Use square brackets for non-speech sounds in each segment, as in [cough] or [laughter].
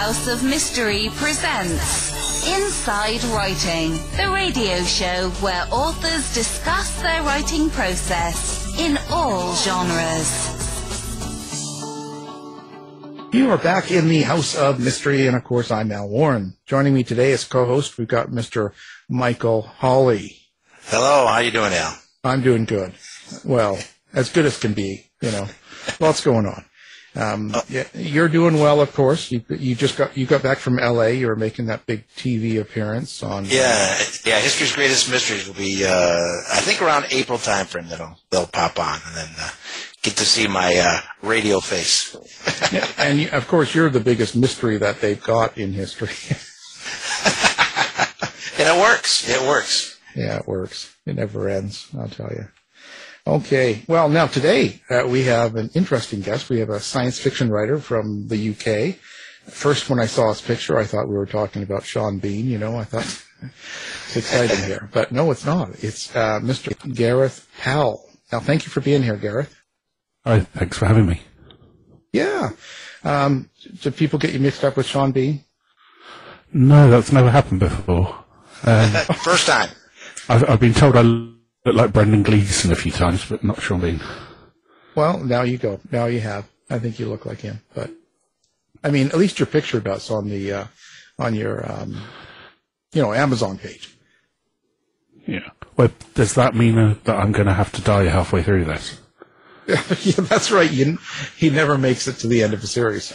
House of Mystery presents Inside Writing, the radio show where authors discuss their writing process in all genres. You are back in the House of Mystery, and of course, I'm Al Warren. Joining me today as co-host, we've got Mr. Michael Hawley. Hello, how are you doing, Al? I'm doing good. Well, as good as can be, you know. Lots going on. Um, yeah, you're doing well, of course. You, you just got you got back from L.A. You were making that big TV appearance on. Yeah, yeah. History's Greatest Mysteries will be, uh, I think, around April time frame. That'll they'll pop on, and then uh, get to see my uh, radio face. [laughs] Yeah, and of course, you're the biggest mystery that they've got in history. [laughs] and it works. It works. yeah, it works. It never ends. I'll tell you. Okay. Well, now today uh, we have an interesting guest. We have a science fiction writer from the UK. First, when I saw his picture, I thought we were talking about Sean Bean. You know, I thought it's exciting here, but no, it's not. It's uh, Mr. Gareth Powell. Now, thank you for being here, Gareth. Hi, thanks for having me. Yeah. Um, do people get you mixed up with Sean Bean? No, that's never happened before. [laughs] Um, First time. I've, I've been told I look like Brendan Gleeson a few times, but not Sean Bean. Well, now you go. Now you have. I think you look like him, but I mean, at least your picture does on the uh, on your um, you know Amazon page. Yeah. Well, does that mean uh, that I'm going to have to die halfway through this? [laughs] yeah, that's right. You, he never makes it to the end of a series.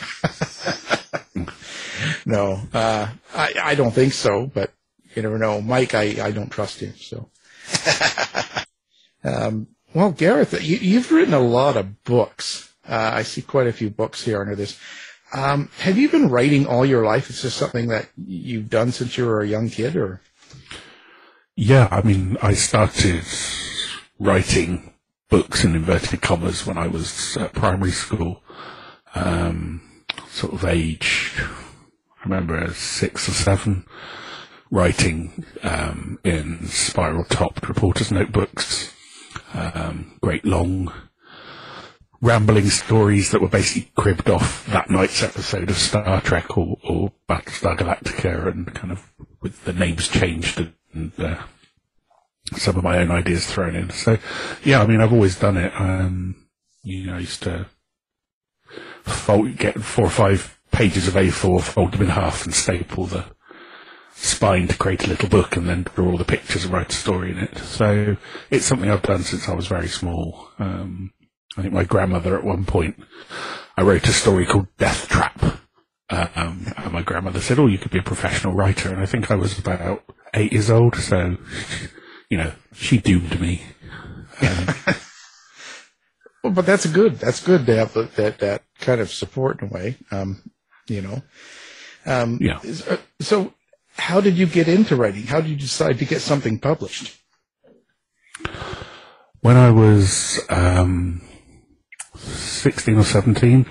[laughs] no, uh, I, I don't think so, but you never know. Mike, I, I don't trust him. So, [laughs] um, well, Gareth, you, you've written a lot of books. Uh, I see quite a few books here under this. Um, have you been writing all your life? Is this something that you've done since you were a young kid, or? Yeah, I mean, I started writing books in inverted commas when I was at primary school. Um, sort of age, I remember six or seven, writing um, in spiral topped reporters' notebooks, um, great long rambling stories that were basically cribbed off that night's episode of Star Trek or, or Battlestar Galactica and kind of with the names changed and, uh, some of my own ideas thrown in. So, yeah, I mean, I've always done it. Um, you know, I used to fold, get four or five pages of A4, fold them in half and staple the spine to create a little book and then draw all the pictures and write a story in it. So it's something I've done since I was very small. Um, I think my grandmother at one point, I wrote a story called Death Trap. Uh, um, and my grandmother said, oh, you could be a professional writer. And I think I was about eight years old. So, you know, she doomed me. Um, [laughs] Well, but that's good. That's good to have that that kind of support in a way. Um, you know. Um, Yeah. uh, So, how did you get into writing? How did you decide to get something published? when I was um, 16 or 17,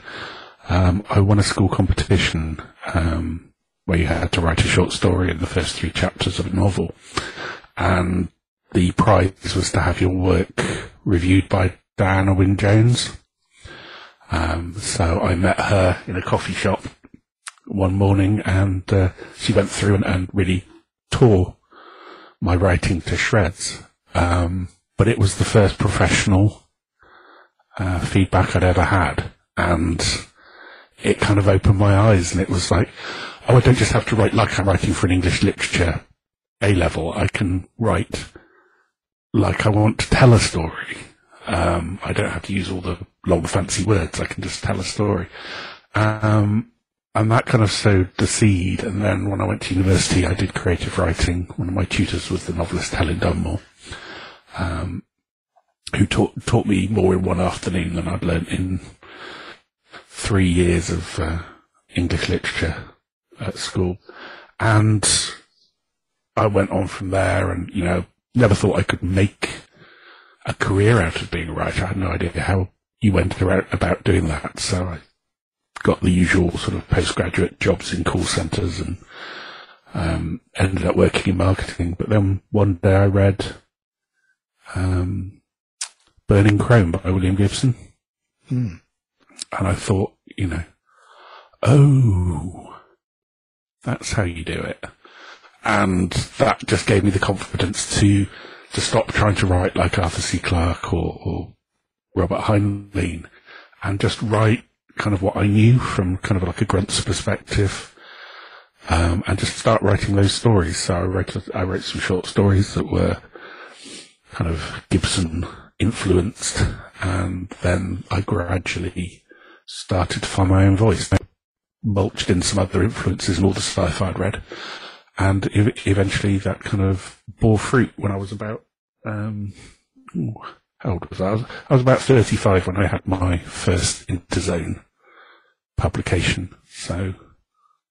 um, I won a school competition um, where you had to write a short story in the first three chapters of a novel. And the prize was to have your work reviewed by Diana Wynne Jones. Um, so I met her in a coffee shop one morning and uh, she went through and, and really tore my writing to shreds. Um, but it was the first professional uh, feedback I'd ever had, and it kind of opened my eyes. And it was like, oh, I don't just have to write like I'm writing for an English literature A level. I can write like I want to tell a story. Um, I don't have to use all the long fancy words. I can just tell a story. Um, and that kind of sowed the seed. And then when I went to university, I did creative writing. One of my tutors was the novelist Helen Dunmore um, who taught taught me more in one afternoon than I'd learnt in three years of uh, English literature at school, and I went on from there, and you know, never thought I could make a career out of being a writer. I had no idea how you went about, about doing that, so I got the usual sort of postgraduate jobs in call centres and um, ended up working in marketing. But then one day I read um, Burning Chrome by William Gibson. Hmm. And I thought, you know, oh, That's how you do it. And that just gave me the confidence to to stop trying to write like Arthur C. Clarke or, or Robert Heinlein and just write kind of what I knew from kind of like a grunt's perspective. Um, and just start writing those stories. So I wrote, I wrote some short stories that were kind of Gibson influenced, and then I gradually started to find my own voice. I mulched in some other influences and all the sci-fi I'd read, and ev- eventually that kind of bore fruit when I was about um, ooh, how old was I? I was, I was about thirty-five when I had my first Interzone publication. So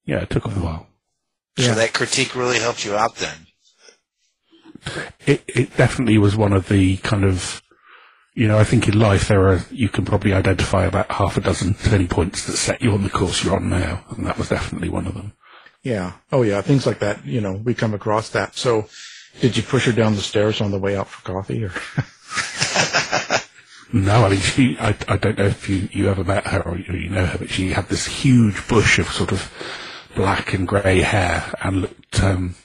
yeah, it took a while. Yeah. So that critique really helped you out then. It it definitely was one of the kind of you know, I think in life there are, you can probably identify about half a dozen turning points that set you on the course you're on now, and that was definitely one of them. Yeah. Oh, yeah. Things like that. You know, we come across that. So, did you push her down the stairs on the way out for coffee, or? [laughs] No, I mean, she, I, I don't know if you, you ever met her or you, you know her, but she had this huge bush of sort of black and grey hair and looked, um,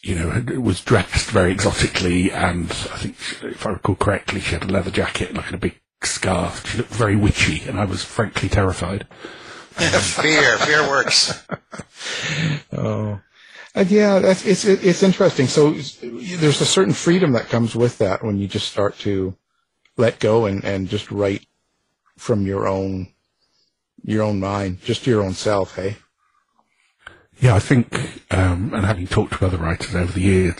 you know, was dressed very exotically and I think, if I recall correctly, she had a leather jacket and like, and a big scarf. She looked very witchy and I was frankly terrified. [laughs] fear, fear works. [laughs] Oh, uh, yeah. That's it's it, it's interesting. So there's a certain freedom that comes with that when you just start to let go and and just write from your own your own mind, just your own self. Hey. Yeah, I think, um, and having talked to other writers over the years,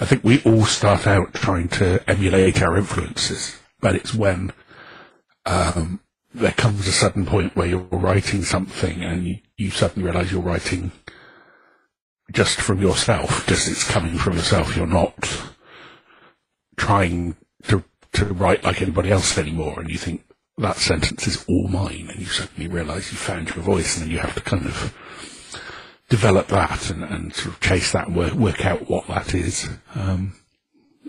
I think we all start out trying to emulate our influences, but it's when um, there comes a sudden point where you're writing something and you, you suddenly realise you're writing just from yourself, just it's coming from yourself. You're not trying to to write like anybody else anymore, and you think that sentence is all mine, and you suddenly realise you found your voice, and then you have to kind of develop that and, and sort of chase that and work, work out what that is. Um,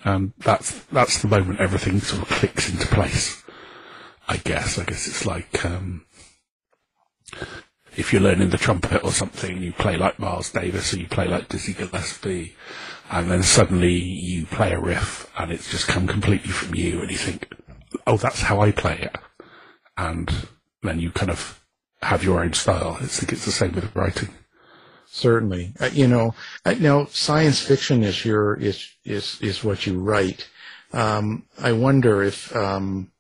and that's that's the moment everything sort of clicks into place. I guess. I guess it's like um, if you're learning the trumpet or something, you play like Miles Davis or you play like Dizzy Gillespie, and then suddenly you play a riff and it's just come completely from you, and you think, "Oh, that's how I play it," and then you kind of have your own style. I think it's the same with writing. Certainly, uh, you know. Uh, now, science fiction is your is is is what you write. Um, I wonder if um,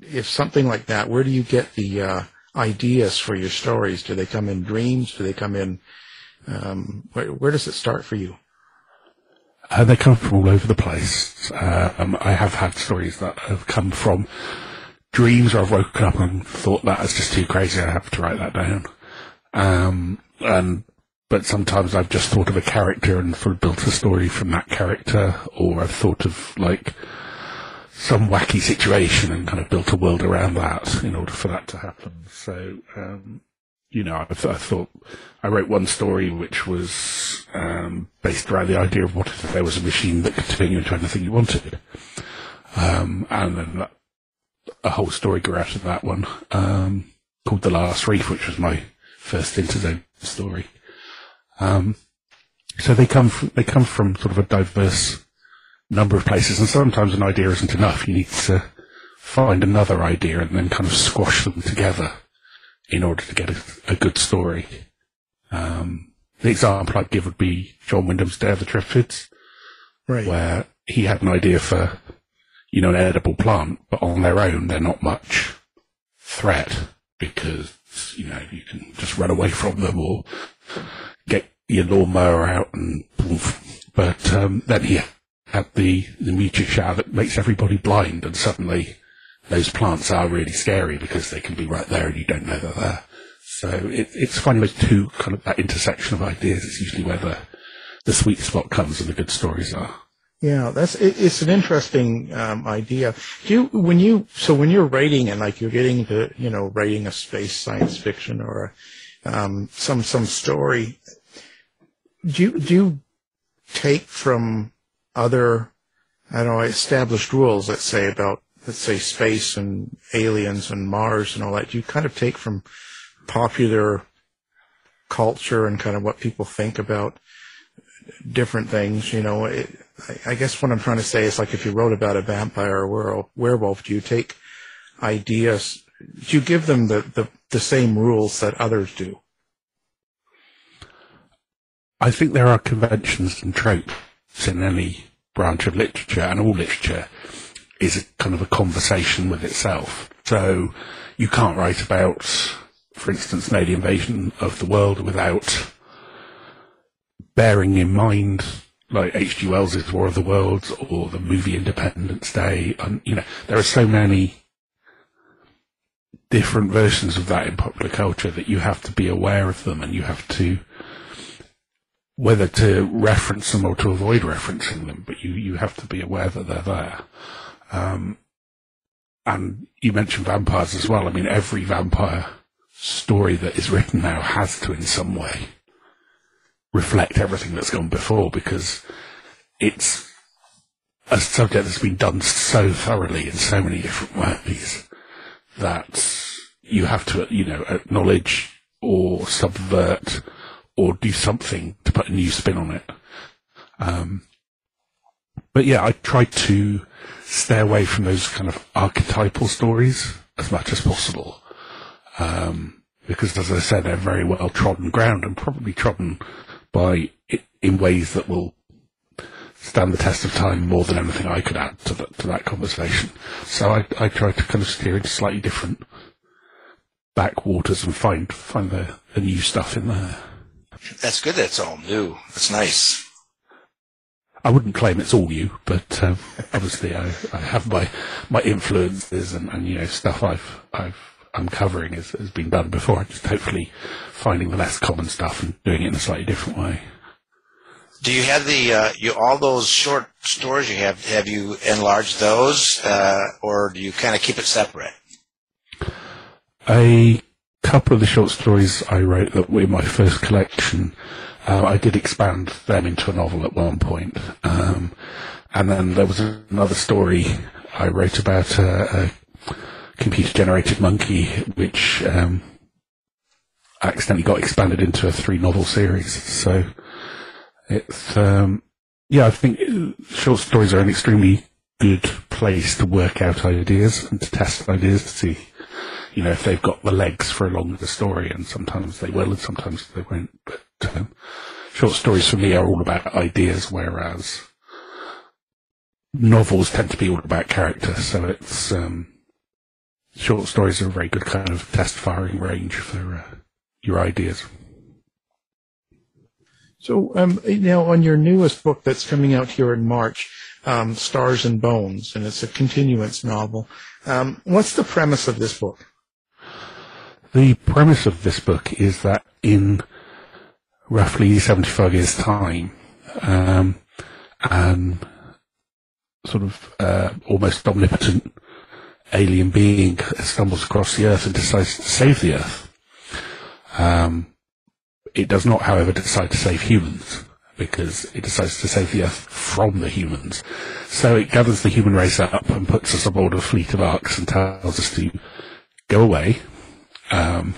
if something like that. Where do you get the uh, ideas for your stories? Do they come in dreams? Do they come in? Um, where, where does it start for you? Uh, they come from all over the place. Uh, um, I have had stories that have come from dreams where I've woken up and thought that is just too crazy. I have to write that down. Um, and but sometimes I've just thought of a character and sort of built a story from that character, or I've thought of like some wacky situation and kind of built a world around that in order for that to happen. So, um, you know, I, I thought I wrote one story which was um, based around the idea of what if there was a machine that could turn you into anything you wanted, um, and then that, a whole story grew out of that one um, called The Last Reef, which was my first Interzone story. Um, so they come from, they come from sort of a diverse number of places, and sometimes an idea isn't enough. You need to find another idea and then kind of squash them together in order to get a, a good story. Um, the example I'd give would be John Wyndham's Day of the Triffids, Right. where he had an idea for, you know, an edible plant, but on their own they're not much threat because, you know, you can just run away from them or get your lawnmower out and poof. But um, then he had the, the meteor shower that makes everybody blind and suddenly those plants are really scary because they can be right there and you don't know they're there. So it, it's finding those two kind of that intersection of ideas is usually where the, the sweet spot comes and the good stories are. Yeah, that's it, it's an interesting um, idea. Do you when you so when you're writing and like you're getting into you know writing a space science fiction or um, some some story, do you do you take from other I don't know established rules, let's say about let's say space and aliens and Mars and all that? Do you kind of take from popular culture and kind of what people think about different things. You know, it, I, I guess what I'm trying to say is like if you wrote about a vampire or a werewolf, do you take ideas? Do you give them the, the, the same rules that others do? I think there are conventions and tropes in any branch of literature, and all literature is a kind of a conversation with itself. So you can't write about, for instance, an alien invasion of the world without bearing in mind like H.G. Wells' War of the Worlds or the movie Independence Day. And, you know, there are so many different versions of that in popular culture that you have to be aware of them and you have to whether to reference them or to avoid referencing them, but you, you have to be aware that they're there. Um, and you mentioned vampires as well. I mean, every vampire story that is written now has to, in some way, reflect everything that's gone before because it's a subject that's been done so thoroughly in so many different ways that you have to, you know, acknowledge or subvert or do something to put a new spin on it. Um, but yeah, I try to stay away from those kind of archetypal stories as much as possible. Um, because as I said, they're very well trodden ground and probably trodden by in ways that will stand the test of time more than anything I could add to, the, to that conversation. So I, I try to kind of steer into slightly different backwaters and find find the, the new stuff in there. That's good. That's all new. That's nice. I wouldn't claim it's all new, but um, [laughs] obviously I, I have my my influences and, and you know stuff I've I've I'm covering has, has been done before. I'm Just hopefully finding the less common stuff and doing it in a slightly different way. Do you have the uh, you all those short stories you have? Have you enlarged those, uh, or do you kind of keep it separate? A couple of the short stories I wrote that were in my first collection, uh, I did expand them into a novel at one point. Um, and then there was another story I wrote about a, a computer-generated monkey, which um, accidentally got expanded into a three-novel series. So it's um, yeah, I think short stories are an extremely good place to work out ideas and to test ideas to see you know, if they've got the legs for a longer story, and sometimes they will, and sometimes they won't. But um, short stories for me are all about ideas, whereas novels tend to be all about character. So it's um, short stories are a very good kind of test firing range for uh, your ideas. So um, now, on your newest book that's coming out here in March, um, Stars and Bones, and it's a continuance novel. Um, what's the premise of this book? The premise of this book is that in roughly 75 years' time, um, an sort of uh, almost omnipotent alien being stumbles across the Earth and decides to save the Earth. Um, it does not, however, decide to save humans because it decides to save the Earth from the humans. So it gathers the human race up and puts us aboard a fleet of arks and tells us to go away, um,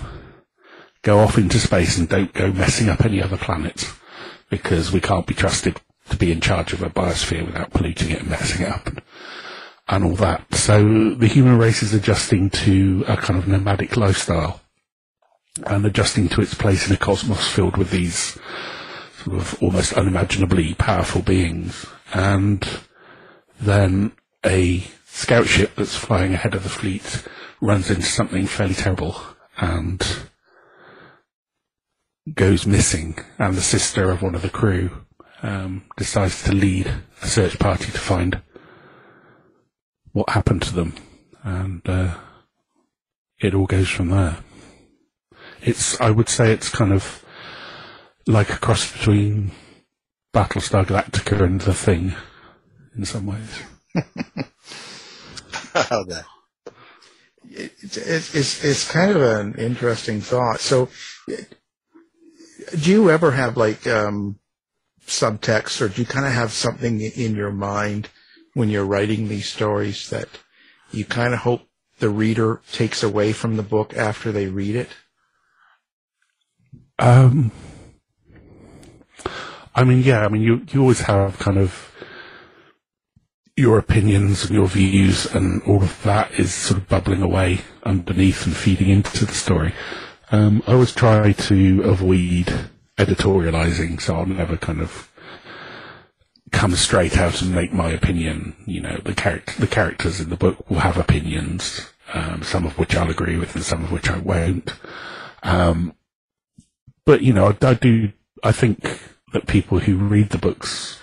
go off into space and don't go messing up any other planets because we can't be trusted to be in charge of a biosphere without polluting it and messing it up and, and all that. So the human race is adjusting to a kind of nomadic lifestyle and adjusting to its place in a cosmos filled with these sort of almost unimaginably powerful beings. And then a scout ship that's flying ahead of the fleet runs into something fairly terrible and goes missing, and the sister of one of the crew um, decides to lead a search party to find what happened to them, and uh, it all goes from there. It's, I would say, it's kind of like a cross between Battlestar Galactica and The Thing, in some ways. [laughs] [laughs] okay it's, it's, it's kind of an interesting thought. So, do you ever have like um, subtext, or do you kind of have something in your mind when you're writing these stories that you kind of hope the reader takes away from the book after they read it? Um, I mean, yeah, I mean, you you always have kind of your opinions and your views, and all of that is sort of bubbling away underneath and feeding into the story. Um, I always try to avoid editorializing, so I'll never kind of come straight out and make my opinion. You know, the character, the characters in the book will have opinions, um, some of which I'll agree with and some of which I won't. Um, but you know, I, I do. I think that people who read the books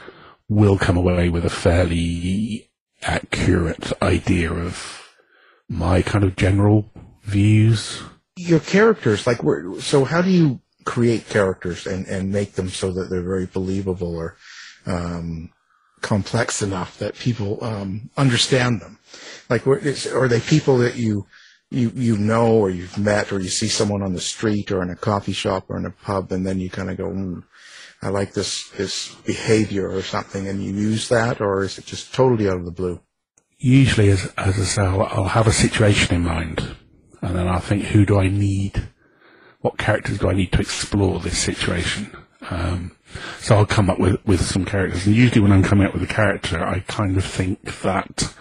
will come away with a fairly accurate idea of my kind of general views. Your characters, like, so how do you create characters and, and make them so that they're very believable or um, complex enough that people um, understand them? Like, are they people that you you you know or you've met or you see someone on the street or in a coffee shop or in a pub and then you kind of go, mm, I like this this behavior or something, and you use that, or is it just totally out of the blue? Usually, as as I say, I'll, I'll have a situation in mind, and then I'll think, who do I need? What characters do I need to explore this situation? Um, so I'll come up with, with some characters. And usually when I'm coming up with a character, I kind of think that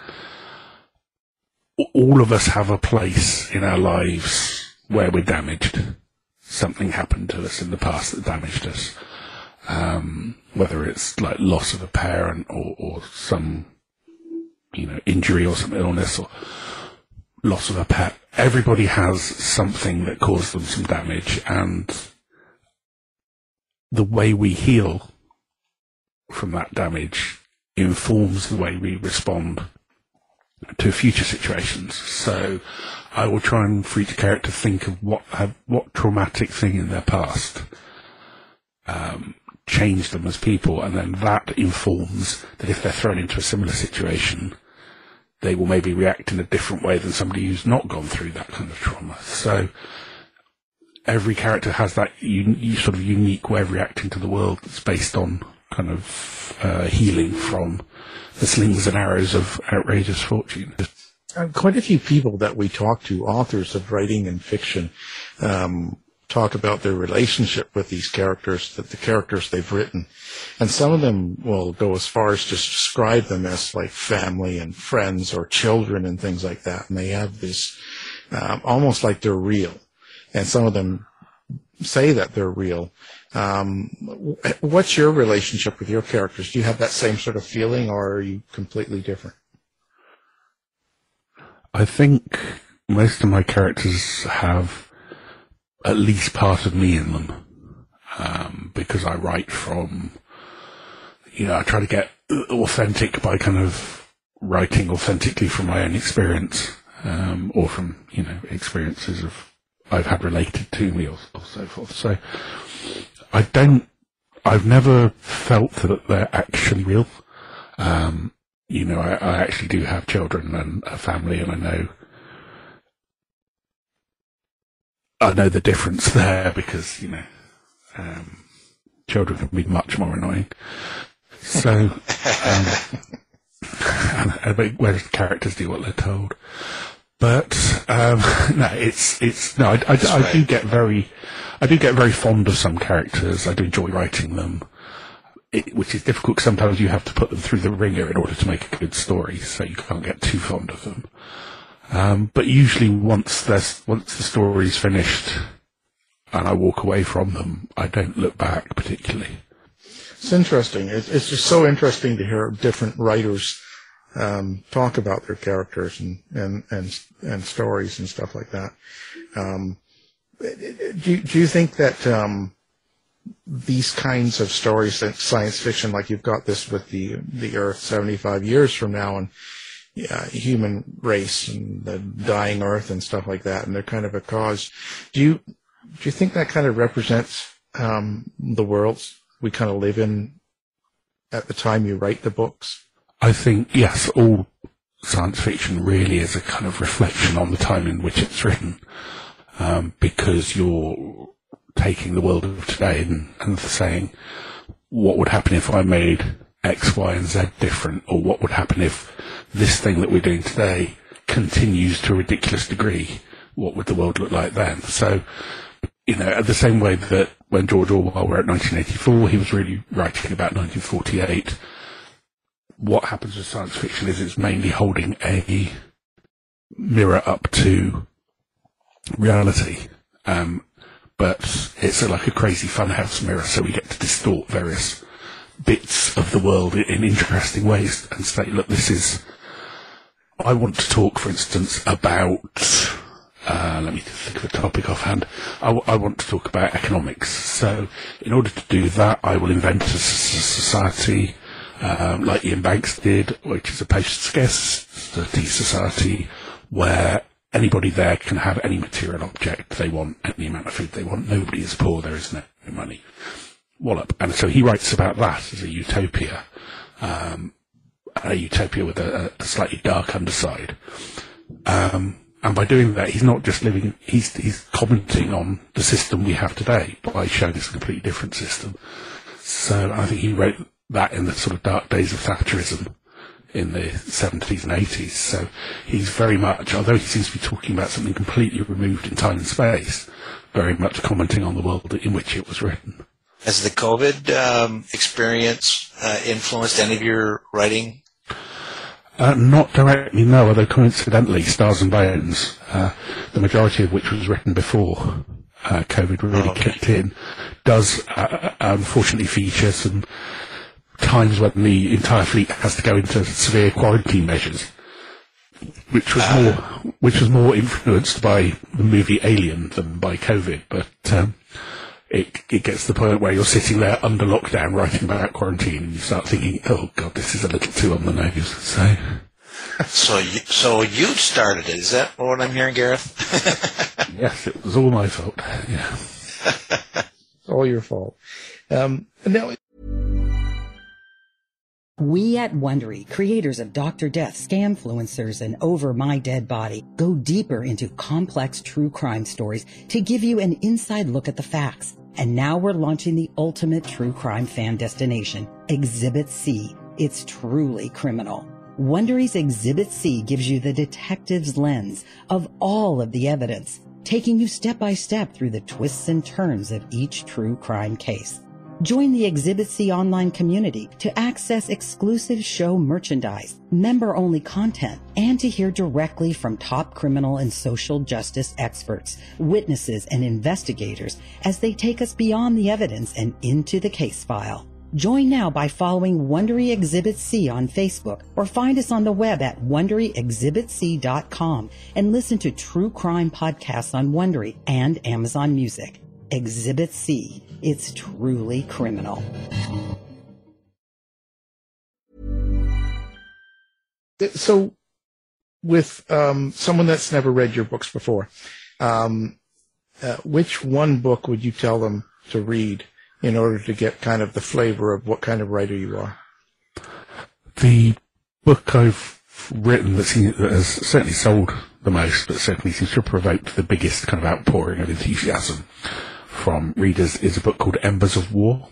all of us have a place in our lives where we're damaged. Something happened to us in the past that damaged us. Um, whether it's like loss of a parent or, or some, you know, injury or some illness or loss of a pet. Everybody has something that caused them some damage and the way we heal from that damage informs the way we respond to future situations. So I will try and for each character think of what have, what traumatic thing in their past um, changed them as people, and then that informs that if they're thrown into a similar situation, they will maybe react in a different way than somebody who's not gone through that kind of trauma. So every character has that un- sort of unique way of reacting to the world that's based on kind of uh, healing from the slings and arrows of outrageous fortune. Uh, quite a few people that we talk to, authors of writing and fiction, um, talk about their relationship with these characters, that the characters they've written. And some of them will go as far as to describe them as like family and friends or children and things like that. And they have this, um, almost like they're real. And some of them say that they're real. Um, what's your relationship with your characters? Do you have that same sort of feeling or are you completely different? I think most of my characters have at least part of me in them. Um, because I write from, you know, I try to get authentic by kind of writing authentically from my own experience, um, or from, you know, experiences of I've had related to me or, or so forth. So I don't, I've never felt that they're actually real. Um, you know, I, I actually do have children and a family and I know I know the difference there because you know um, children can be much more annoying. So, um, and, whereas characters do what they're told. But um, [laughs] no, it's it's no. I, I, I, do get very, I do get very fond of some characters. I do enjoy writing them, it, which is difficult. Sometimes you have to put them through the wringer in order to make a good story, so you can't get too fond of them. Um, but usually once once the story's finished and I walk away from them, I don't look back particularly. It's interesting. It's, it's just so interesting to hear different writers um, talk about their characters and, and, and, and stories and stuff like that. Um, do, do you think that um, these kinds of stories, science fiction, like you've got this with the the Earth 75 years from now, and yeah, human race and the dying earth and stuff like that, and they're kind of a cause. Do you do you think that kind of represents um, the world we kind of live in at the time you write the books? I think yes, all science fiction really is a kind of reflection on the time in which it's written, um, because you're taking the world of today and, and saying, what would happen if I made X, Y, and Z different, or what would happen if this thing that we're doing today continues to a ridiculous degree, what would the world look like then? So, you know, at the same way that when George Orwell wrote 1984, he was really writing about 1948. What happens with science fiction is it's mainly holding a mirror up to reality. Um, but it's a, like a crazy funhouse mirror, so we get to distort various bits of the world in, in interesting ways and say, look, this is. I want to talk, for instance, about. Uh, let me think of a topic offhand. I, w- I want to talk about economics. So, in order to do that, I will invent a s- society um, like Iain Banks did, which is a post-scarcity society where anybody there can have any material object they want, any amount of food they want. Nobody is poor. There is no money. Wallop. And so he writes about that as a utopia, um, a utopia with a, a slightly dark underside. Um, and by doing that, he's not just living, he's, he's commenting on the system we have today by showing a completely different system. So I think he wrote that in the sort of dark days of Thatcherism in the 70s and 80s. So he's very much, although he seems to be talking about something completely removed in time and space, very much commenting on the world in which it was written. Has the COVID um, experience uh, influenced any of your writing? Uh, not directly, no, although coincidentally, Stars and Bones, uh, the majority of which was written before uh, COVID really Okay. kicked in, does uh, unfortunately feature some times when the entire fleet has to go into severe quarantine measures, which was more which was more influenced by the movie Alien than by COVID. But um, it it gets to the point where you're sitting there under lockdown writing about quarantine, and you start thinking, "Oh God, this is a little too on the nose." So. So, you, so you started it. Is that what I'm hearing, Gareth? [laughs] Yes, it was all my fault. Yeah. It's [laughs] all your fault. Um, now, We at Wondery, creators of Dr. Death, Scamfluencers, and Over My Dead Body, go deeper into complex true crime stories to give you an inside look at the facts. And now we're launching the ultimate true crime fan destination, Exhibit C. It's truly criminal. Wondery's Exhibit C gives you the detective's lens of all of the evidence, taking you step by step through the twists and turns of each true crime case. Join the Exhibit C online community to access exclusive show merchandise, member only content, and to hear directly from top criminal and social justice experts, witnesses, and investigators as they take us beyond the evidence and into the case file. Join now by following Wondery Exhibit C on Facebook or find us on the web at WonderyExhibitC.com and listen to true crime podcasts on Wondery and Amazon Music. Exhibit C. It's truly criminal. so with um, someone that's never read your books before, um, uh, which one book would you tell them to read in order to get kind of the flavor of what kind of writer you are? The book I've written that, that has certainly sold the most, but certainly seems to have provoked the biggest kind of outpouring of enthusiasm from readers is a book called Embers of War.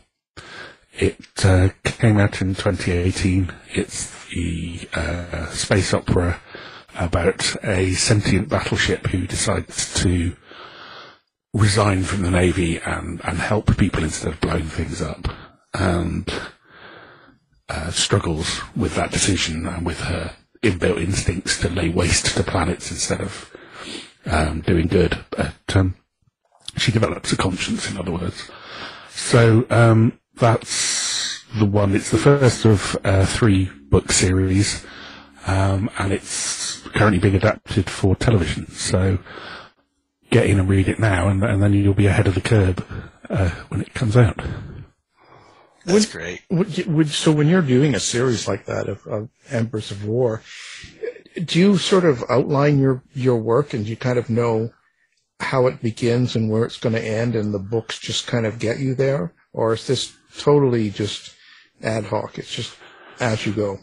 It uh, came out in 2018. It's the uh, space opera about a sentient battleship who decides to resign from the navy and, and help people instead of blowing things up, and uh, struggles with that decision and with her inbuilt instincts to lay waste to planets instead of um, doing good. But um, she develops a conscience, in other words. So um, that's the one. It's the first of uh, three book series, um, and it's currently being adapted for television. So get in and read it now, and, and then you'll be ahead of the curve uh, when it comes out. That's great. Would, you- would, so when you're doing a series like that of, of Embers of War, do you sort of outline your, your work and you kind of know how it begins and where it's going to end and the books just kind of get you there? Or is this totally just ad hoc? It's just as you go.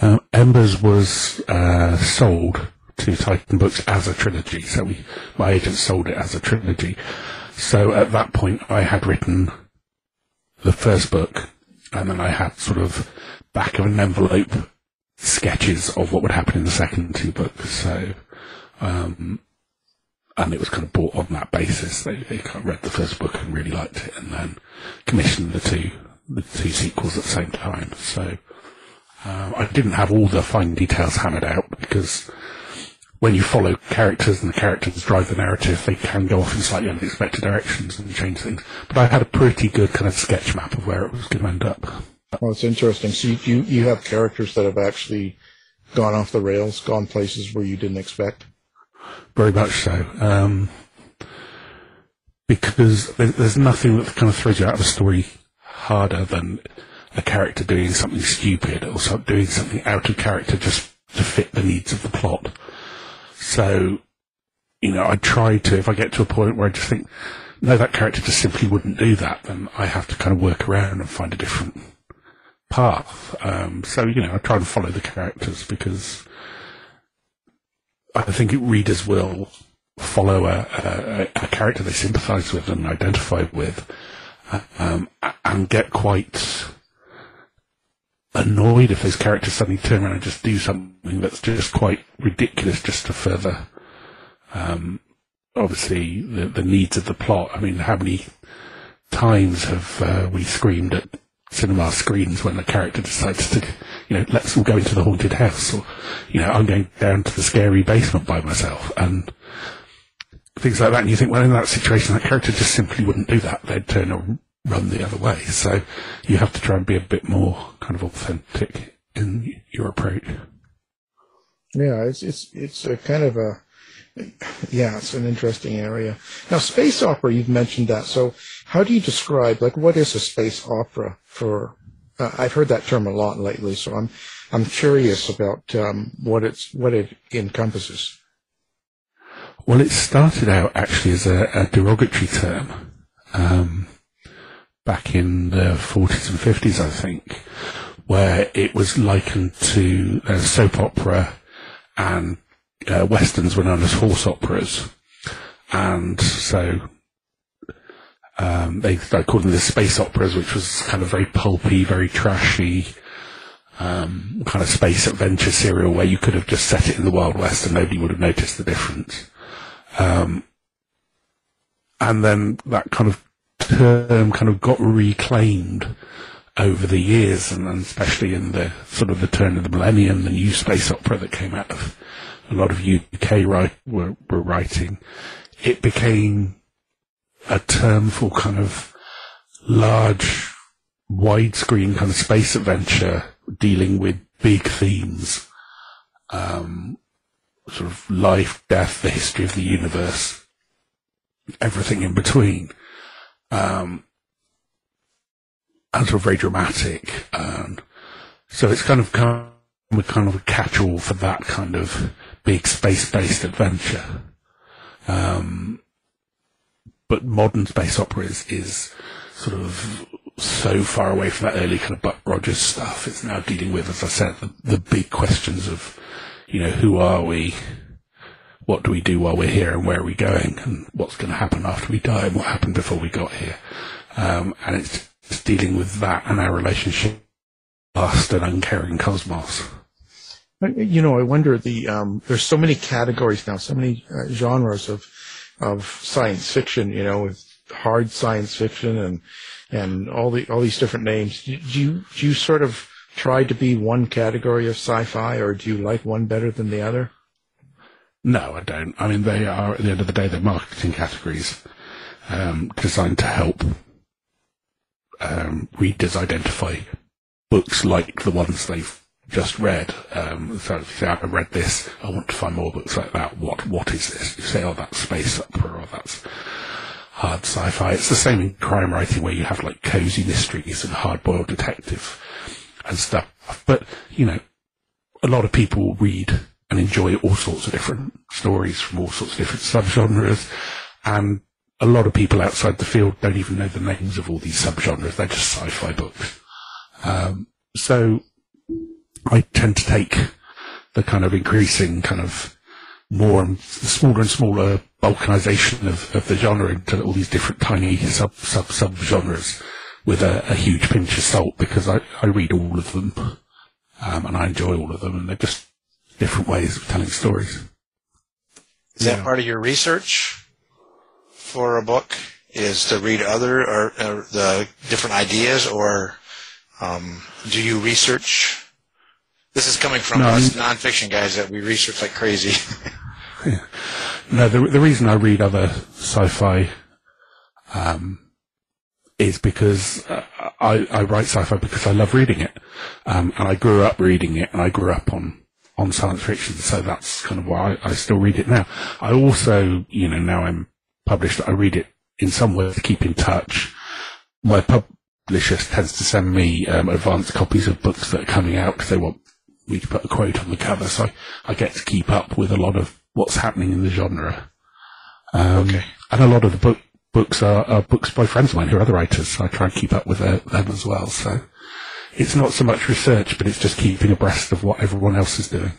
Uh, Embers was uh, sold to Titan Books as a trilogy, so we, my agent sold it as a trilogy. So at that point, I had written the first book, and then I had sort of back of an envelope sketches of what would happen in the second two books. So um, and it was kind of bought on that basis. They, they kind of read the first book and really liked it, and then commissioned the two the two sequels at the same time. So um, I didn't have all the fine details hammered out because when you follow characters and the characters drive the narrative, they can go off in slightly unexpected directions and change things. But I had a pretty good kind of sketch map of where it was going to end up. Well, it's interesting. So you, you, you have characters that have actually gone off the rails, gone places where you didn't expect. Very much so. Um, because there's nothing that kind of throws you out of a story harder than a character doing something stupid or doing something out of character just to fit the needs of the plot. So, you know, I try to, if I get to a point where I just think, no, that character just simply wouldn't do that, then I have to kind of work around and find a different path. Um, so, you know, I try and follow the characters because I think readers will follow a, a, a character they sympathise with and identify with, um, and get quite annoyed if those characters suddenly turn around and just do something that's just quite ridiculous, just to further, um, obviously the, the needs of the plot. I mean, how many times have uh, we screamed at cinema screens when the character decides to, you know, let's all go into the haunted house, or, you know, I'm going down to the scary basement by myself, and things like that. And you think, well, in that situation, that character just simply wouldn't do that. They'd turn or run the other way. So you have to try and be a bit more kind of authentic in your approach. Yeah, it's it's it's a kind of a yeah, it's an interesting area. Now, space opera, you've mentioned that. So, how do you describe, like, what is a space opera for? Uh, I've heard that term a lot lately, so I'm I'm curious about um, what it's what it encompasses. Well, it started out actually as a, a derogatory term um, back in the 40s and 50s, I think, where it was likened to a soap opera and uh, westerns were known as horse operas, and so um, they started calling them the space operas, which was kind of very pulpy, very trashy, um, kind of space adventure serial where you could have just set it in the Wild West and nobody would have noticed the difference. Um, and then that kind of term kind of got reclaimed over the years, and, and especially in the sort of the turn of the millennium, the new space opera that came out of a lot of UK write, were, were writing, it became a term for kind of large, widescreen kind of space adventure dealing with big themes, um, sort of life, death, the history of the universe, everything in between. Um, and sort of very dramatic. And so it's kind of kind of, kind of a catch-all for that kind of big space-based adventure. Um, but modern space opera is, is sort of so far away from that early kind of Buck Rogers stuff. It's now dealing with, as I said, the, the big questions of, you know, who are we? What do we do while we're here and where are we going? And what's going to happen after we die and what happened before we got here? Um, and it's, it's dealing with that and our relationship vast and uncaring cosmos. You know, I wonder the um, there's so many categories now, so many uh, genres of of science fiction. You know, with hard science fiction and and all the all these different names. Do you do you sort of try to be one category of sci-fi, or do you like one better than the other? No, I don't. I mean, they are at the end of the day they're marketing categories um, designed to help um, readers identify books like the ones they've just read. Um, so if you say, I've read this, I want to find more books like that. What What is this? You say, oh, that's space opera, or that's hard sci-fi. It's the same in crime writing where you have like cozy mysteries and hard-boiled detective and stuff. But, you know, a lot of people read and enjoy all sorts of different stories from all sorts of different subgenres. And a lot of people outside the field don't even know the names of all these subgenres. They're just sci-fi books. Um, so I tend to take the kind of increasing kind of more and smaller and smaller balkanization of, of the genre into all these different tiny sub sub sub genres with a, a huge pinch of salt because I, I read all of them um, and I enjoy all of them and they're just different ways of telling stories. Is that part of your research for a book? Is to read other or, or the different ideas, or um, do you research? This is coming from No, us nonfiction guys that we research like crazy. [laughs] No, the the reason I read other sci-fi um, is because uh, I I write sci-fi because I love reading it, um, and I grew up reading it, and I grew up on on science fiction, so that's kind of why I, I still read it now. I also, you know, now I'm published, I read it in some way to keep in touch. My publisher tends to send me um, advanced copies of books that are coming out because they want to put a quote on the cover, so I, I get to keep up with a lot of what's happening in the genre. Um, Okay. And a lot of the book books are, are books by friends of mine who are other writers, so I try and keep up with uh, them as well. So it's not so much research, but it's just keeping abreast of what everyone else is doing.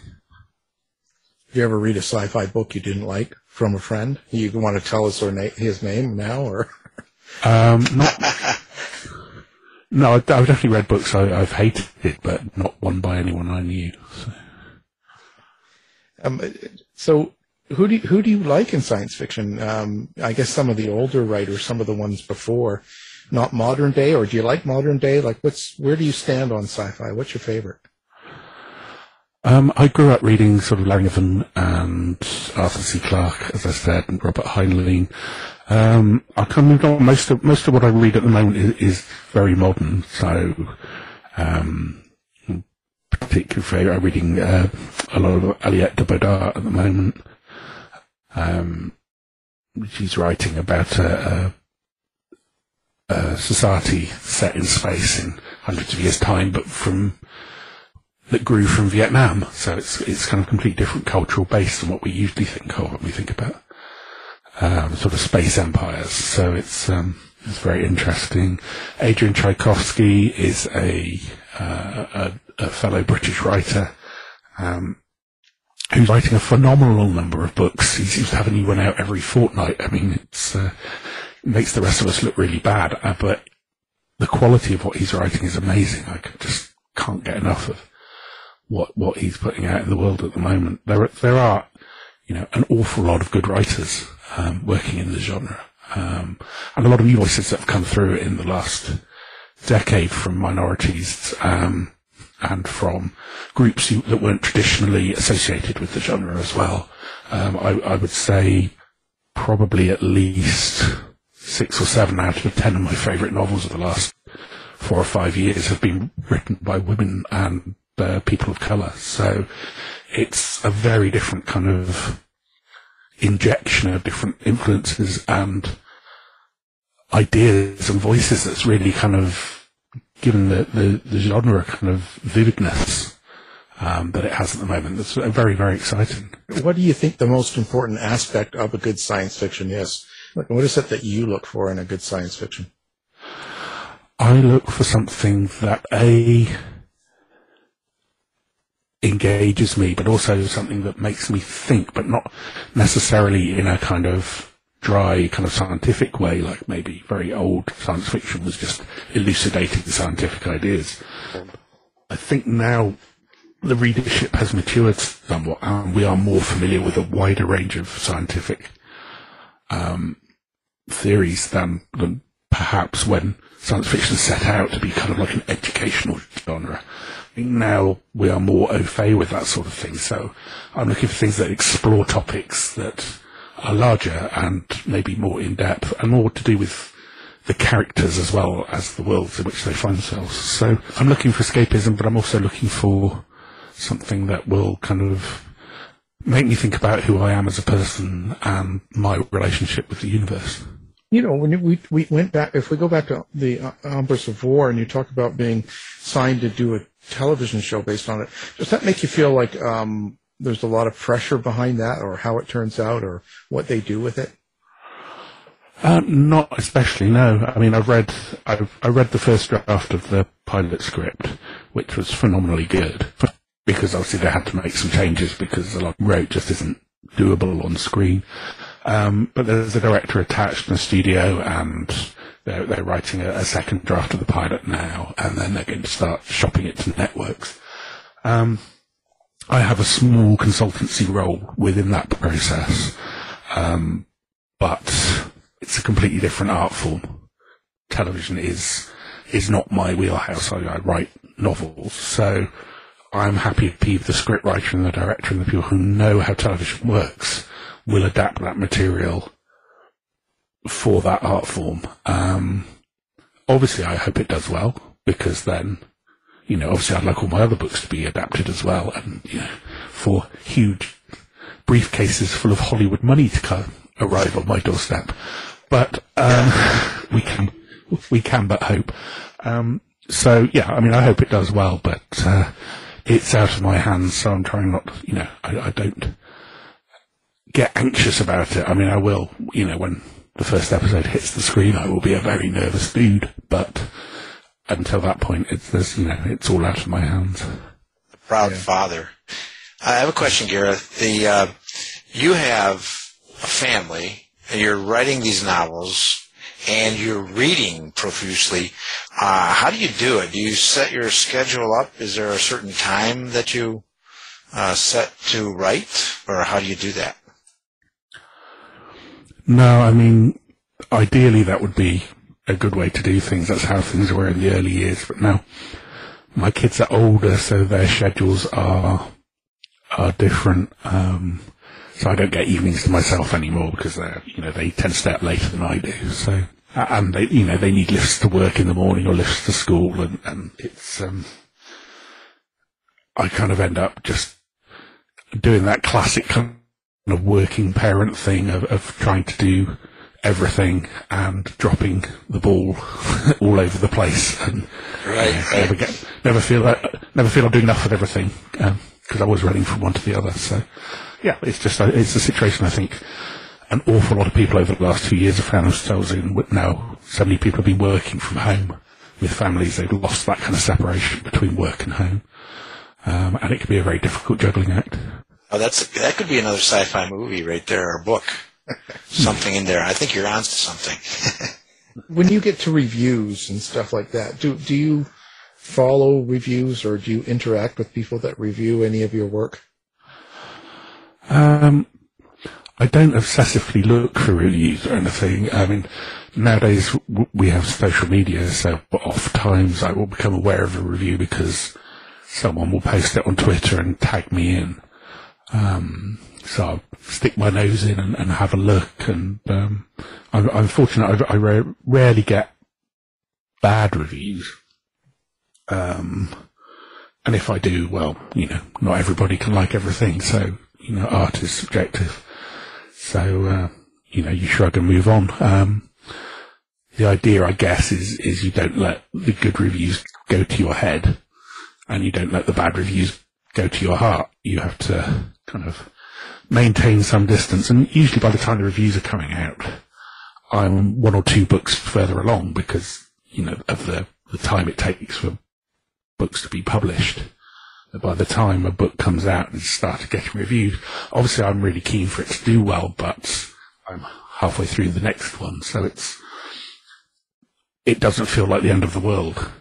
Did you ever read a sci-fi book you didn't like from a friend? You want to tell us or na- his name now, or Um, not, no, I've definitely read books I, I've hated, it, but not one by anyone I knew. So. um, so who do you, who do you like in science fiction? Um, I guess some of the older writers, some of the ones before, not modern day, or do you like modern day? Like, what's where do you stand on sci-fi? What's your favorite? Um, I grew up reading sort of Langevin and Arthur C. Clarke, as I said, and Robert Heinlein. Um, I kind of know most of most of what I read at the moment is, is very modern. So, um, particularly I'm reading uh, a lot of Aliette de Bodard at the moment. Um, she's writing about a, a, a society set in space in hundreds of years' time, but from that grew from Vietnam. So it's it's kind of completely different cultural base than what we usually think of when we think about um, sort of space empires. So it's um, it's very interesting. Adrian Tchaikovsky is a uh, a, a fellow British writer. Um, Who's writing a phenomenal number of books? He seems to have a new one out every fortnight. I mean, it's uh, it makes the rest of us look really bad, uh, but the quality of what he's writing is amazing. I just can't get enough of what what he's putting out in the world at the moment. There there are, you know, an awful lot of good writers um, working in the genre, um, and a lot of voices that have come through in the last decade from minorities um, and from groups who, that weren't traditionally associated with the genre as well. Um, I, I would say probably at least six or seven out of the ten of my favourite novels of the last four or five years have been written by women and uh, people of colour. So it's a very different kind of injection of different influences and ideas and voices that's really kind of given the, the, the genre a kind of vividness um, that it has at the moment. That's very, very exciting. What do you think the most important aspect of a good science fiction is? What is it that you look for in a good science fiction? I look for something that a engages me, but also something that makes me think, but not necessarily in a kind of dry, kind of scientific way, like maybe very old science fiction was just elucidating the scientific ideas. I think now the readership has matured somewhat, and we are more familiar with a wider range of scientific um, theories than, than perhaps when science fiction set out to be kind of like an educational genre. Think now we are more au fait with that sort of thing. So I'm looking for things that explore topics that are larger and maybe more in depth and more to do with the characters as well as the worlds in which they find themselves. So I'm looking for escapism, but I'm also looking for something that will kind of make me think about who I am as a person and my relationship with the universe. You know, when we we went back, if we go back to the uh, of War, and you talk about being signed to do a television show based on it, does that make you feel like um, there's a lot of pressure behind that, or how it turns out, or what they do with it? Uh, not especially, no. I mean, I've read, I've, I read the first draft of the pilot script, which was phenomenally good, because obviously they had to make some changes because a lot wrote just isn't doable on screen. Um, but there's a director attached in the studio and they're, they're writing a, a second draft of the pilot now and then they're going to start shopping it to networks. Um, I have a small consultancy role within that process, um, but it's a completely different art form. Television is is not my wheelhouse. I, I write novels, so I'm happy be the scriptwriter and the director and the people who know how television works will adapt that material for that art form. Um, obviously, I hope it does well because then, you know, obviously I'd like all my other books to be adapted as well, and you know, for huge briefcases full of Hollywood money to come, arrive on my doorstep. But um, we can we can but hope. Um, so yeah, I mean, I hope it does well, but uh, it's out of my hands, so I'm trying not. You know, I, I don't get anxious about it. I mean, I will. You know, when the first episode hits the screen, I will be a very nervous dude. But until that point, it's there's, you know, it's all out of my hands. Proud father. I have a question, Gareth. The uh, you have a family, and you're writing these novels, and you're reading profusely. Uh, how do you do it? Do you set your schedule up? Is there a certain time that you uh, set to write, or how do you do that? No, I mean, ideally that would be a good way to do things. That's how things were in the early years. But now my kids are older, so their schedules are are different. Um, so I don't get evenings to myself anymore because they you know they tend to stay up later than I do. So and they you know they need lifts to work in the morning or lifts to school, and and it's um, I kind of end up just doing that classic kind of working parent thing of, of trying to do everything and dropping the ball [laughs] all over the place and Right, uh, never get never feel like, never feel I'm doing enough with everything because I was running from one to the other. So yeah, it's just a, it's a situation I think an awful lot of people over the last two years have found themselves in. Now, so many people have been working from home with families. They've lost that kind of separation between work and home, um, and it can be a very difficult juggling act. Oh, that's that could be another sci-fi movie right there, or book. [laughs] something in there. I think you're onto something. [laughs] when you get to reviews and stuff like that, do do you follow reviews or do you interact with people that review any of your work? Um, I don't obsessively look for reviews or anything. I mean, nowadays we have social media, so oft times I will become aware of a review because someone will post it on Twitter and tag me in. Um, so I'll stick my nose in and, and have a look. And um, I'm, I'm fortunate; I, I ra- rarely get bad reviews. Um, and if I do, well, you know, not everybody can like everything. So you know, art is subjective. So uh, you know, you shrug and move on. Um, the idea, I guess, is is you don't let the good reviews go to your head, and you don't let the bad reviews go to your heart. You have to kind of maintain some distance. And usually by the time the reviews are coming out, I'm one or two books further along because, you know, of the, the time it takes for books to be published. By the time a book comes out and started getting reviewed, obviously I'm really keen for it to do well, but I'm halfway through the next one, so it's it doesn't feel like the end of the world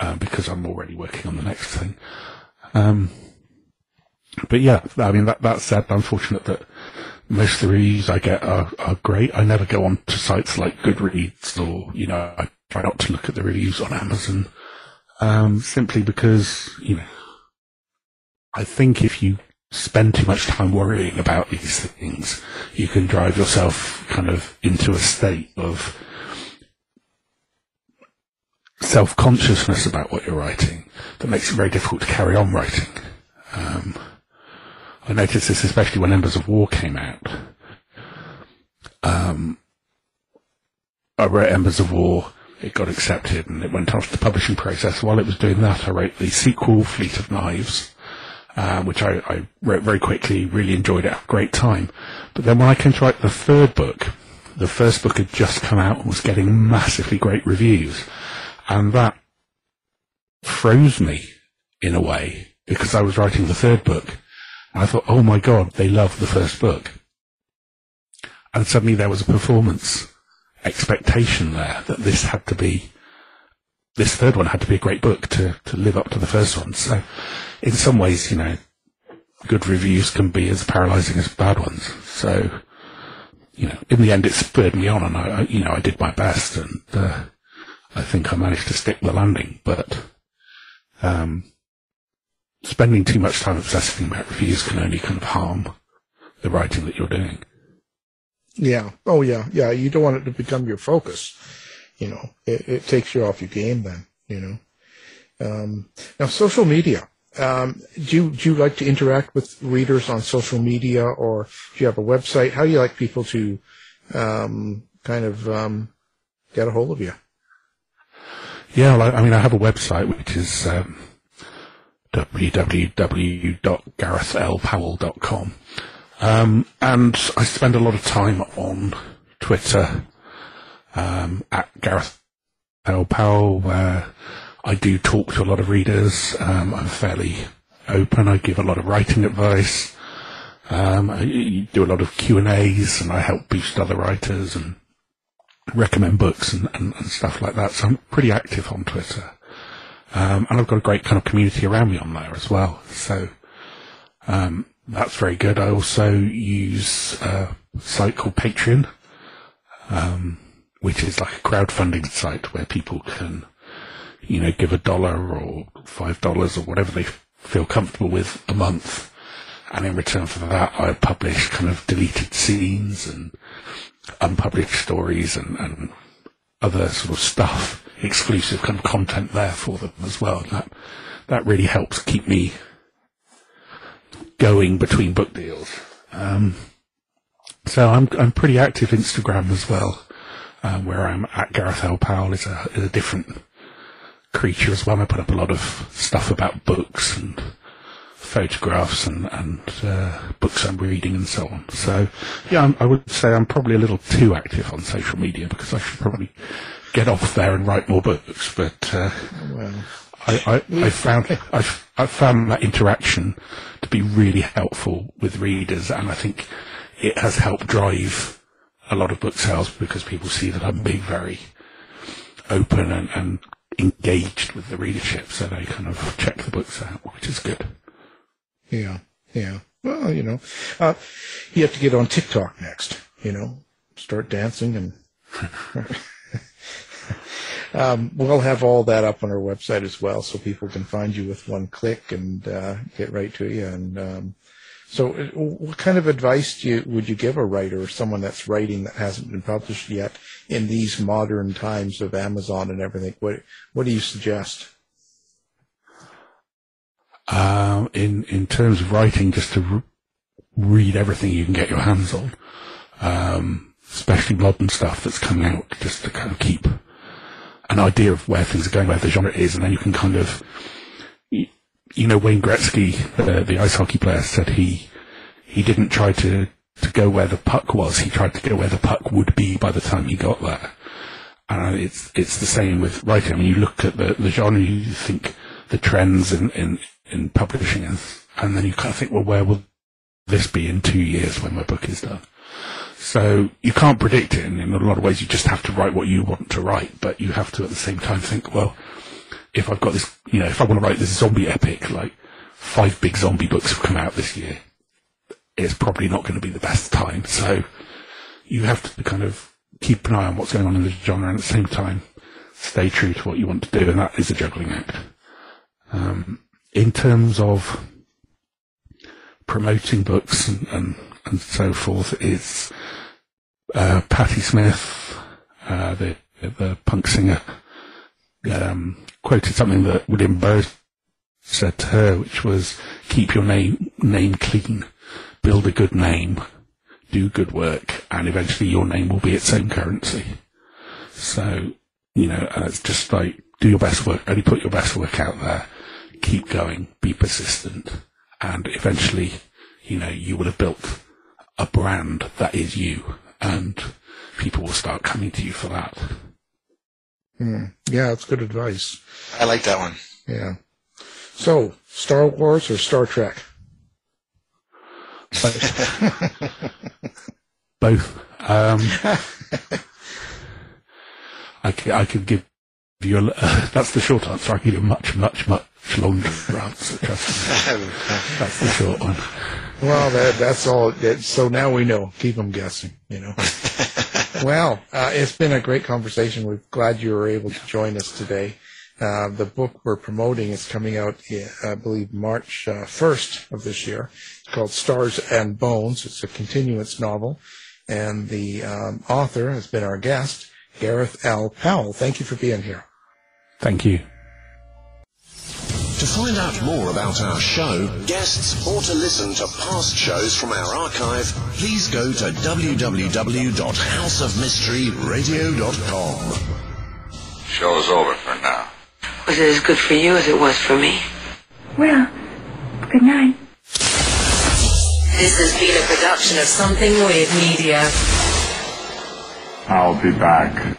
uh, because I'm already working on the next thing. Um, but yeah, I mean, that, that said, I'm fortunate that most of the reviews I get are, are great. I never go on to sites like Goodreads or, you know, I try not to look at the reviews on Amazon, um, simply because, you know, I think if you spend too much time worrying about these things, you can drive yourself kind of into a state of self-consciousness about what you're writing that makes it very difficult to carry on writing. Um, I noticed this especially when Embers of War came out. Um, I wrote Embers of War, it got accepted, and it went off the publishing process. While it was doing that, I wrote the sequel, Fleet of Knives, uh, which I, I, wrote very quickly, really enjoyed it, had a great time. But then when I came to write the third book, the first book had just come out and was getting massively great reviews. And that froze me in a way because I was writing the third book. And I thought, oh my God, they love the first book. And suddenly there was a performance expectation there that this had to be, this third one had to be a great book to, to live up to the first one. So in some ways, you know, good reviews can be as paralyzing as bad ones. So, you know, in the end, it spurred me on, and I, you know, I did my best, and uh, I think I managed to stick the landing. But um, spending too much time obsessing about reviews can only kind of harm the writing that you're doing. Yeah. Oh, yeah. Yeah. You don't want it to become your focus. You know, it, it takes you off your game then, you know. Um, now, social media. Um, do you, do you like to interact with readers on social media or do you have a website? How do you like people to, um, kind of, um, get a hold of you? Yeah, well, I mean, I have a website which is um, www.garethlpowell.com. Um, and I spend a lot of time on Twitter um, at Gareth L. Powell, where I do talk to a lot of readers. Um, I'm fairly open. I give a lot of writing advice. Um, I do a lot of Q and A's, and I help boost other writers and recommend books and, and, and stuff like that. So I'm pretty active on Twitter. Um, and I've got a great kind of community around me on there as well. So, um, that's very good. I also use a site called Patreon, um, which is like a crowdfunding site where people can, you know, give a dollar or five dollars or whatever they feel comfortable with a month. And in return for that, I publish kind of deleted scenes and unpublished stories and, and other sort of stuff, exclusive kind of content there for them as well. And that, that really helps keep me going between book deals. Um, so I'm I'm pretty active Instagram as well, uh, where I'm at Gareth L Powell is a is a different creature as well. I put up a lot of stuff about books and photographs and and uh, books I'm reading and so on. So yeah, I'm, I would say I'm probably a little too active on social media because I should probably get off there and write more books. But uh, Well, I, I, I found I, I found that interaction to be really helpful with readers, and I think it has helped drive a lot of book sales because people see that I'm being very open and, and engaged with the readership, so they kind of check the books out, which is good. yeah, yeah. Well, you know, uh, you have to get on TikTok next, you know, start dancing and, [laughs] um, we'll have all that up on our website as well so people can find you with one click and, uh, get right to you. And, um, so uh, what kind of advice do you, would you give a writer or someone that's writing that hasn't been published yet in these modern times of Amazon and everything? What, what do you suggest? Um, in in terms of writing, just to re- read everything you can get your hands on, um, especially modern stuff that's coming out, just to kind of keep an idea of where things are going, where the genre is, and then you can kind of, you, know, Wayne Gretzky, uh, the ice hockey player, said he he didn't try to to go where the puck was; he tried to go where the puck would be by the time he got there. And it's it's the same with writing. I mean, you look at the, the genre, you think the trends in, in, in publishing, and, and then you kind of think, well, where will this be in two years when my book is done? So you can't predict it, and in a lot of ways, you just have to write what you want to write. But you have to at the same time think, well, if I've got this, you know, if I want to write this zombie epic, like five big zombie books have come out this year, it's probably not going to be the best time. So you have to kind of keep an eye on what's going on in the genre, and at the same time, stay true to what you want to do, and that is a juggling act. Um, in terms of promoting books and, and, and so forth, is uh, Patti Smith, uh, the the punk singer, um, quoted something that William Burroughs said to her, which was, "Keep your name name clean, build a good name, do good work, and eventually your name will be its own currency." So, you know, uh, it's just like do your best work, only put your best work out there, keep going, be persistent, and eventually, you know, you will have built a brand that is you, and people will start coming to you for that. Hmm. Yeah, that's good advice. I like that one. Yeah. So, Star Wars or Star Trek? Both. [laughs] Um, [laughs] I, c- I could give you. [laughs] Uh, that's the short answer. I can give you much, much, much longer [laughs] answer. Trust [laughs] me. That's the short one. Well, that, that's all. That, so now we know. Keep them guessing, you know. well, uh, it's been a great conversation. We're glad you were able to join us today. Uh, the book we're promoting is coming out, I believe, March uh, 1st of this year. It's called Stars and Bones. It's a continuance novel. And the um, author has been our guest, Gareth L. Powell. Thank you for being here. Thank you. To find out more about our show, guests, or to listen to past shows from our archive, please go to www.houseofmysteryradio.com. Show's over for now. Was it as good for you as it was for me? Well, good night. This has been a production of Something Weird Media. I'll be back.